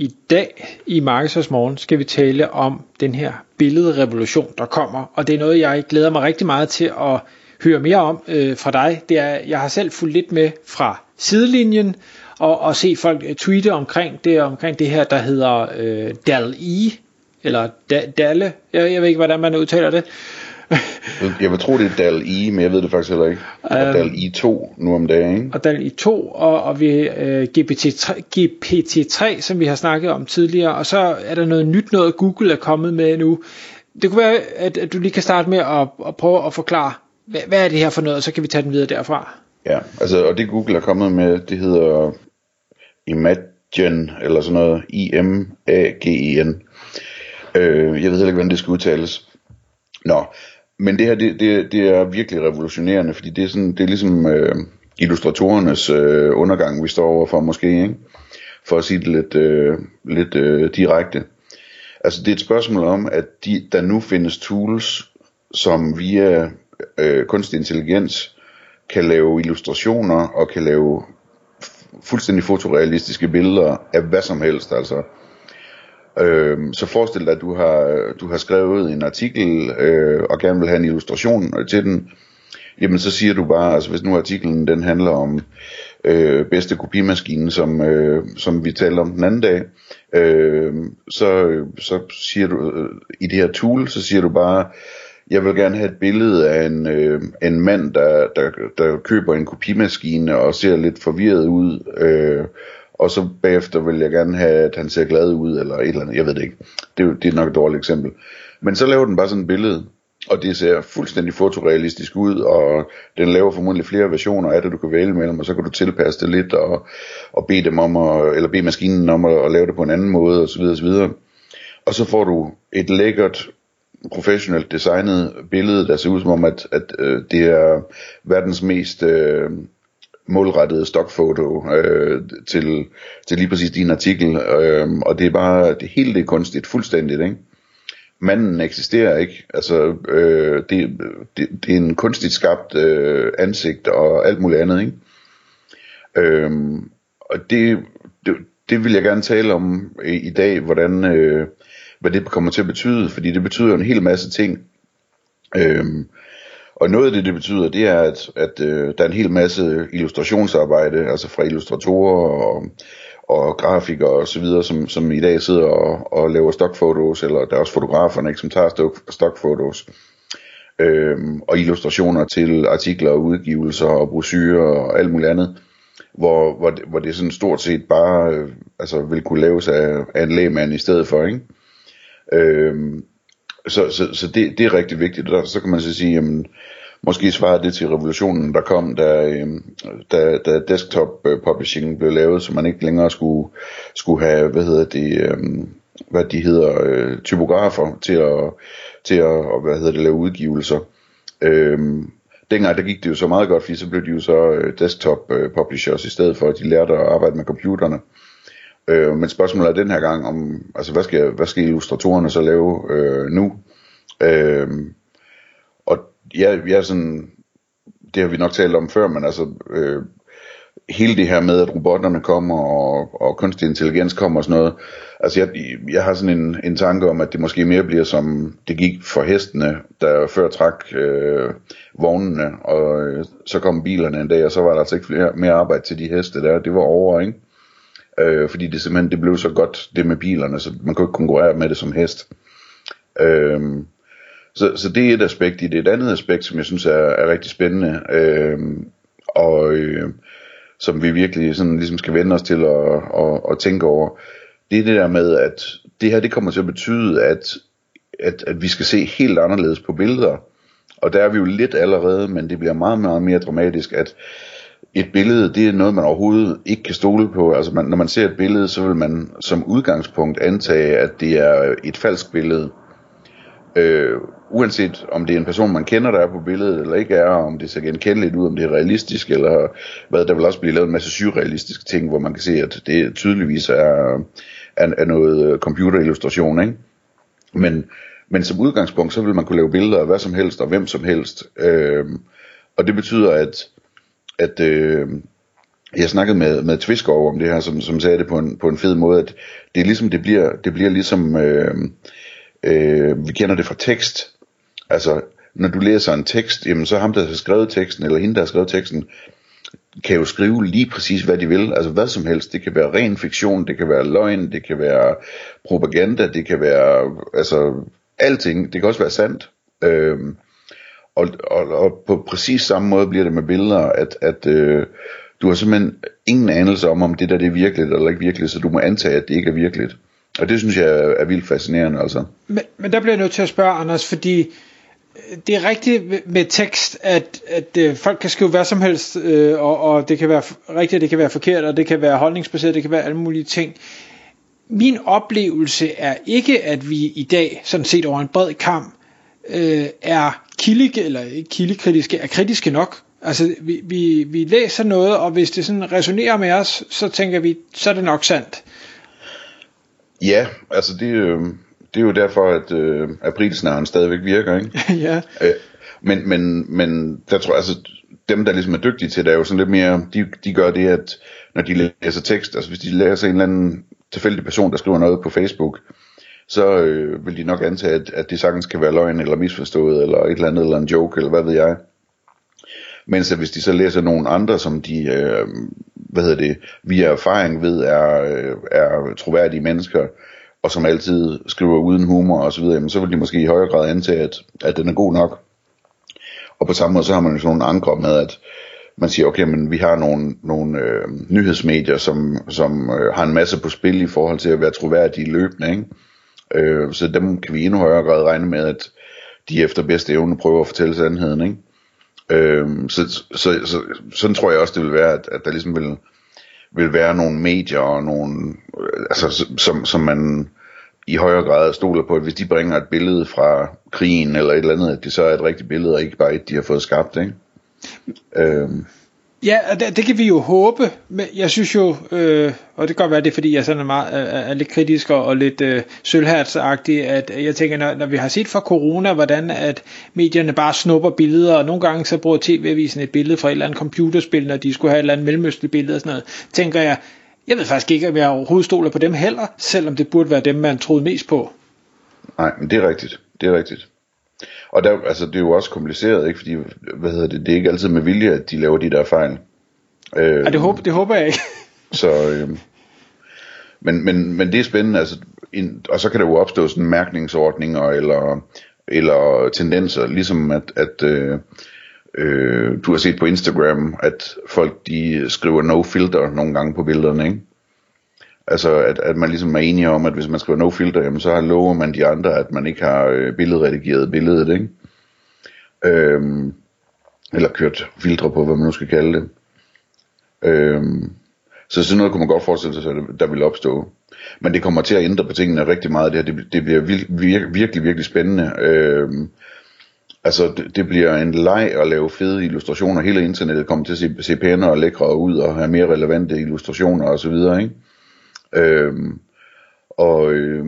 I dag i Marketers Morgen skal vi tale om den her billedrevolution, der kommer. Og det er noget, jeg glæder mig rigtig meget til at høre mere om øh, fra dig. Det er, jeg har selv fulgt lidt med fra sidelinjen og, og se folk øh, tweete omkring det, omkring det her, der hedder øh, DAL-E, eller da, DALE, jeg, jeg ved ikke, hvordan man udtaler det. jeg vil tro, det er DAL-E, men jeg ved det faktisk heller ikke. Og um, DAL-E2 nu om dagen, ikke? Og DAL-E2, og, og vi, øh, GPT-3, GPT-3, som vi har snakket om tidligere, og så er der noget nyt noget, Google er kommet med nu. Det kunne være, at, at du lige kan starte med at, at prøve at forklare, hvad, hvad er det her for noget, og så kan vi tage den videre derfra. Ja, altså, og det Google er kommet med, det hedder Imagine, eller sådan noget, I-M-A-G-E-N. Øh, jeg ved heller ikke, hvordan det skal udtales. Nå, men det her, det, det, det er virkelig revolutionerende, fordi det er, sådan, det er ligesom øh, illustratorernes øh, undergang, vi står overfor måske, ikke? for at sige det lidt, øh, lidt øh, direkte. Altså det er et spørgsmål om, at de, der nu findes tools, som via øh, kunstig intelligens kan lave illustrationer og kan lave fuldstændig fotorealistiske billeder af hvad som helst. Altså. Øh, så forestil dig, at du har, du har skrevet en artikel øh, og gerne vil have en illustration til den. Jamen så siger du bare, altså hvis nu artiklen den handler om øh, bedste kopimaskine, som, øh, som vi talte om den anden dag, øh, så, så siger du øh, i det her tool, så siger du bare, jeg vil gerne have et billede af en, øh, en mand, der, der, der køber en kopimaskine og ser lidt forvirret ud, øh, og så bagefter vil jeg gerne have, at han ser glad ud, eller et eller andet, jeg ved det ikke. Det, det er nok et dårligt eksempel. Men så laver den bare sådan et billede, og det ser fuldstændig fotorealistisk ud, og den laver formodentlig flere versioner af det, du kan vælge mellem, og så kan du tilpasse det lidt, og, og bede dem om, at, eller bede maskinen om at, at lave det på en anden måde, osv. osv. Og så får du et lækkert, professionelt designet billede, der ser ud som om, at, at øh, det er verdens mest øh, målrettede stokfoto øh, til, til lige præcis din artikel, øh, og det er bare, det hele det er kunstigt, fuldstændigt, ikke? Manden eksisterer ikke, altså øh, det, det, det er en kunstigt skabt øh, ansigt og alt muligt andet, ikke? Øh, og det, det, det vil jeg gerne tale om i, i dag, hvordan, øh, hvad det kommer til at betyde, fordi det betyder en hel masse ting. Øh, og noget af det, det betyder, det er, at, at øh, der er en hel masse illustrationsarbejde, altså fra illustratorer og, og grafikere og så videre, som, som i dag sidder og, og laver stockfotos, eller der er også fotograferne, ikke, som tager stockfotos, øhm, og illustrationer til artikler og udgivelser og brochurer og alt muligt andet, hvor, hvor, det, hvor det sådan stort set bare øh, altså, vil kunne laves af, af en lægmand i stedet for, ikke? Øhm, så, så, så det, det er rigtig vigtigt, og så kan man så sige, jamen, måske svarer det til revolutionen, der kom, da, øhm, da, da desktop øh, publishing blev lavet, så man ikke længere skulle, skulle have, hvad hedder det, øhm, hvad de hedder, øh, typografer til at, til at hvad hedder det, lave udgivelser. Øhm, dengang der gik det jo så meget godt, fordi så blev de jo så øh, desktop øh, publishers i stedet for, at de lærte at arbejde med computerne. Øh, Øh, men spørgsmålet er den her gang om, altså hvad skal, hvad skal illustratorerne så lave øh, nu? Øh, og jeg, jeg er sådan, det har vi nok talt om før, men altså øh, hele det her med, at robotterne kommer og, og kunstig intelligens kommer og sådan noget. Altså jeg, jeg har sådan en, en tanke om, at det måske mere bliver som det gik for hestene, der før trak øh, vognene, og øh, så kom bilerne en dag, og så var der altså ikke flere, mere arbejde til de heste der. Det var over, ikke? Øh, fordi det simpelthen det blev så godt, det med bilerne, så man kunne ikke konkurrere med det som hest. Øh, så, så det er et aspekt i det. Et andet aspekt, som jeg synes er, er rigtig spændende, øh, og øh, som vi virkelig sådan ligesom skal vende os til at, at, at tænke over, det er det der med, at det her det kommer til at betyde, at, at, at vi skal se helt anderledes på billeder. Og der er vi jo lidt allerede, men det bliver meget, meget mere dramatisk, at et billede, det er noget, man overhovedet ikke kan stole på. Altså man, når man ser et billede, så vil man som udgangspunkt antage, at det er et falsk billede. Øh, uanset om det er en person, man kender, der er på billedet, eller ikke er, om det ser genkendeligt ud, om det er realistisk, eller hvad, der vil også blive lavet en masse surrealistiske ting, hvor man kan se, at det tydeligvis er, er, er noget øh, computerillustration, ikke? Men, men som udgangspunkt, så vil man kunne lave billeder af hvad som helst, og hvem som helst, øh, og det betyder, at, at øh, jeg snakkede med, med Tviskov om det her, som, som sagde det på en, på en fed måde, at det er ligesom, det bliver, det bliver ligesom, øh, øh, vi kender det fra tekst, altså når du læser en tekst, jamen så ham der har skrevet teksten, eller hende der har skrevet teksten, kan jo skrive lige præcis hvad de vil, altså hvad som helst, det kan være ren fiktion, det kan være løgn, det kan være propaganda, det kan være, altså alting, det kan også være sandt, øh, og, og, og på præcis samme måde bliver det med billeder, at, at øh, du har simpelthen ingen anelse om, om det der det er virkeligt eller ikke virkeligt, så du må antage, at det ikke er virkeligt. Og det synes jeg er, er vildt fascinerende altså. Men, men der bliver jeg nødt til at spørge, Anders, fordi øh, det er rigtigt med tekst, at, at øh, folk kan skrive hvad som helst, øh, og, og det kan være rigtigt, det kan være forkert, og det kan være holdningsbaseret, det kan være alle mulige ting. Min oplevelse er ikke, at vi i dag, sådan set over en bred kamp, øh, er kilde, eller ikke kildekritiske, er kritiske nok. Altså, vi, vi, vi læser noget, og hvis det sådan resonerer med os, så tænker vi, så er det nok sandt. Ja, altså det, øh, det er jo derfor, at øh, aprilsnaren stadigvæk virker, ikke? ja. Øh, men, men, men der tror jeg, altså, dem der ligesom er dygtige til det, er jo sådan lidt mere, de, de gør det, at når de læser tekst, altså hvis de læser en eller anden tilfældig person, der skriver noget på Facebook, så øh, vil de nok antage, at, at det sagtens kan være løgn eller misforstået, eller et eller andet, eller en joke, eller hvad ved jeg. Mens at hvis de så læser nogle andre, som de, øh, hvad hedder det, via erfaring ved er, øh, er troværdige mennesker, og som altid skriver uden humor og så videre, så vil de måske i højere grad antage, at, at den er god nok. Og på samme måde så har man jo sådan nogle ankre med, at man siger, okay, men vi har nogle, nogle øh, nyhedsmedier, som, som øh, har en masse på spil i forhold til at være troværdige løbende, ikke? Øh, så dem kan vi i endnu højere grad regne med, at de efter bedste evne prøver at fortælle sandheden, ikke? Øh, så, så, så, sådan tror jeg også, det vil være, at, at der ligesom vil, vil være nogle medier og nogle, øh, altså, som, som man i højere grad stoler på, at hvis de bringer et billede fra krigen eller et eller andet, at det så er et rigtigt billede, og ikke bare et, de har fået skabt, ikke? Øh, Ja, det, det kan vi jo håbe, men jeg synes jo, øh, og det kan godt være, det er fordi, jeg sådan er, meget, øh, er, er lidt kritisk og, og lidt øh, sølvhertsagtig, at jeg tænker, når, når vi har set fra corona, hvordan at medierne bare snupper billeder, og nogle gange så bruger TV-avisen et billede fra et eller andet computerspil, når de skulle have et eller andet mellemøstligt billede og sådan noget, tænker jeg, jeg ved faktisk ikke, om jeg overhovedet stoler på dem heller, selvom det burde være dem, man troede mest på. Nej, men det er rigtigt. Det er rigtigt. Og der, altså, det er jo også kompliceret, ikke? Fordi, hvad hedder det, det er ikke altid med vilje, at de laver de der fejl. Øh, ja, det, håber, det håber jeg ikke. så, øh, men, men, men det er spændende, altså, in, og så kan der jo opstå sådan mærkningsordninger, eller, eller tendenser, ligesom at, at øh, øh, du har set på Instagram, at folk de skriver no filter nogle gange på billederne, ikke? Altså at, at man ligesom er enige om, at hvis man skriver no filter, jamen, så lover man de andre, at man ikke har øh, billedredigeret billedet, ikke? Øhm, eller kørt filtre på, hvad man nu skal kalde det. Øhm, så sådan noget kunne man godt forestille sig, der vil opstå. Men det kommer til at ændre på tingene rigtig meget. Det, her. det, det bliver vir, vir, virkelig, virkelig spændende. Øhm, altså, det, det bliver en leg at lave fede illustrationer. Hele internettet kommer til at se, se pænere og lækre ud og have mere relevante illustrationer osv., ikke? Øhm, og øh,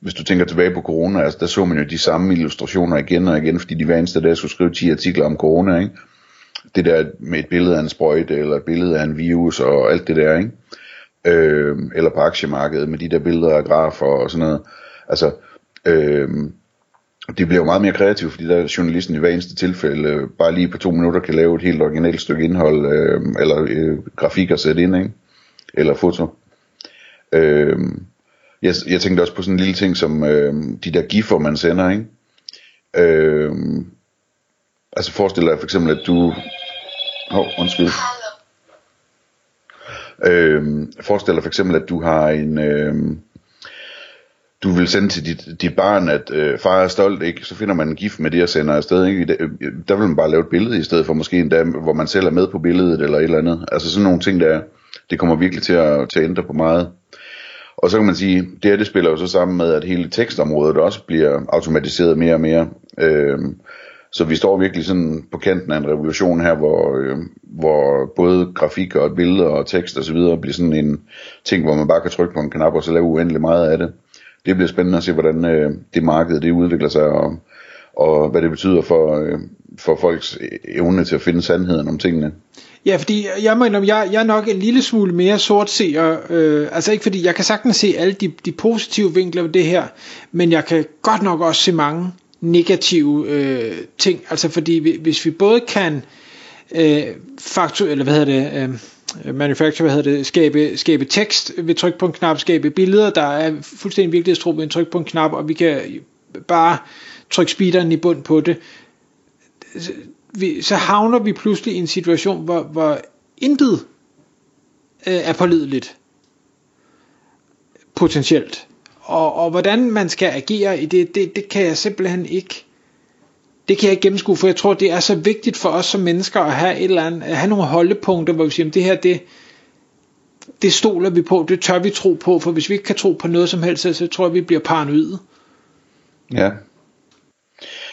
hvis du tænker tilbage på corona, altså der så man jo de samme illustrationer igen og igen, fordi de hver eneste dag skulle skrive 10 artikler om corona, ikke? Det der med et billede af en sprøjte, eller et billede af en virus og alt det der, ikke? Øhm, eller på aktiemarkedet med de der billeder af grafer og sådan noget. Altså, øhm, det bliver jo meget mere kreativt, fordi der er journalisten i hver eneste tilfælde øh, bare lige på to minutter kan lave et helt originalt stykke indhold, øh, eller øh, grafik at sætte ind, ikke? eller foto. Øh, jeg, jeg tænkte også på sådan en lille ting som øh, de der giffer man sender, ikke? Øh, altså forestil dig for eksempel at du Åh, oh, undskyld øh, Forestil dig for eksempel at du har en øh, du vil sende til dit, dit barn, at øh, far er stolt, ikke? så finder man en gif med det og sender afsted. Ikke? Øh, der vil man bare lave et billede i stedet for måske en dag, hvor man selv er med på billedet eller et eller andet. Altså sådan nogle ting, der det kommer virkelig til at, til at ændre på meget. Og så kan man sige, det her det spiller jo så sammen med, at hele tekstområdet også bliver automatiseret mere og mere. Øh, så vi står virkelig sådan på kanten af en revolution her, hvor, øh, hvor både grafik og billeder og tekst og så videre bliver sådan en ting, hvor man bare kan trykke på en knap og så lave uendelig meget af det. Det bliver spændende at se, hvordan øh, det marked det udvikler sig, og, og hvad det betyder for, øh, for folks evne til at finde sandheden om tingene. Ja, fordi jeg mener, jeg, jeg er nok en lille smule mere sort seer. øh, altså ikke fordi, jeg kan sagtens se alle de, de positive vinkler ved det her, men jeg kan godt nok også se mange negative øh, ting, altså fordi hvis vi både kan øh, faktu, eller hvad hedder det, øh, manufacture, hvad hedder det, skabe, skabe tekst ved tryk på en knap, skabe billeder, der er fuldstændig virkelighedstro ved en tryk på en knap, og vi kan bare trykke speederen i bund på det, vi, så havner vi pludselig i en situation, hvor, hvor intet øh, er pålideligt potentielt. Og, og hvordan man skal agere i det, det, det kan jeg simpelthen ikke det kan jeg ikke gennemskue, for jeg tror, det er så vigtigt for os som mennesker at have, et eller andet, at have nogle holdepunkter, hvor vi siger, at det her, det, det stoler vi på, det tør vi tro på, for hvis vi ikke kan tro på noget som helst, så tror jeg, vi bliver paranoide. Ja.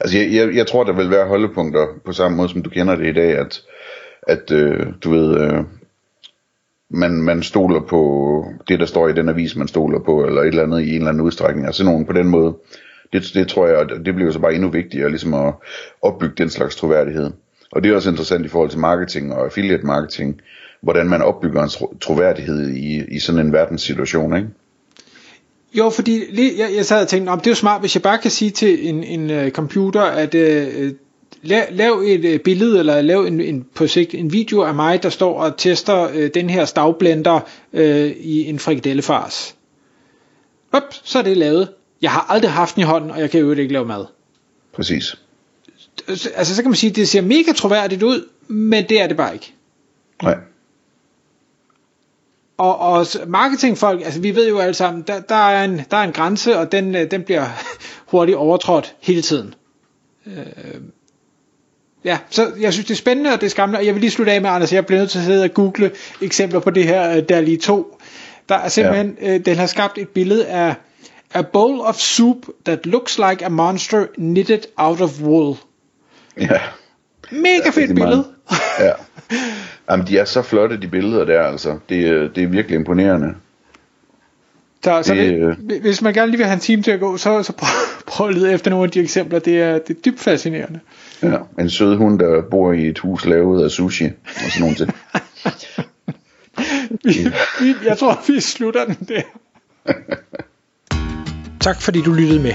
Altså, jeg, jeg, jeg tror, der vil være holdepunkter på samme måde, som du kender det i dag, at, at øh, du ved, øh, man, man stoler på det, der står i den avis, man stoler på, eller et eller andet i en eller anden udstrækning. Altså nogen på den måde. Det, det tror jeg, det bliver så bare endnu vigtigere, ligesom at opbygge den slags troværdighed. Og det er også interessant i forhold til marketing og affiliate marketing, hvordan man opbygger en troværdighed i, i sådan en verdenssituation, ikke? Jo, fordi jeg, jeg sad og tænkte, det er jo smart, hvis jeg bare kan sige til en, en uh, computer, at uh, lav, lav et uh, billede, eller lav en, en, på sigt en video af mig, der står og tester uh, den her stavblender uh, i en frikadellefars. Up, så er det lavet. Jeg har aldrig haft den i hånden, og jeg kan jo ikke lave mad. Præcis. Altså, så kan man sige, at det ser mega troværdigt ud, men det er det bare ikke. Nej. Og, og marketingfolk, altså vi ved jo alle sammen, der, der, er, en, der er en grænse, og den, øh, den bliver hurtigt overtrådt hele tiden. Øh, ja, så jeg synes det er spændende, og det er skræmmende, og jeg vil lige slutte af med, Anders, jeg bliver nødt til at sidde og google eksempler på det her, øh, der lige to. Der er simpelthen, ja. øh, den har skabt et billede af A bowl of soup that looks like a monster knitted out of wool. Ja. Mega fedt billede. ja. Jamen, de er så flotte, de billeder der, altså. Det, det er virkelig imponerende. Så, så det, det, hvis man gerne lige vil have en time til at gå, så, så prøv, prøv at lede efter nogle af de eksempler. Det er, det er dybt fascinerende. Ja, en sød hund, der bor i et hus lavet af sushi og sådan nogle ting. vi, vi, jeg tror, vi slutter den der. tak fordi du lyttede med.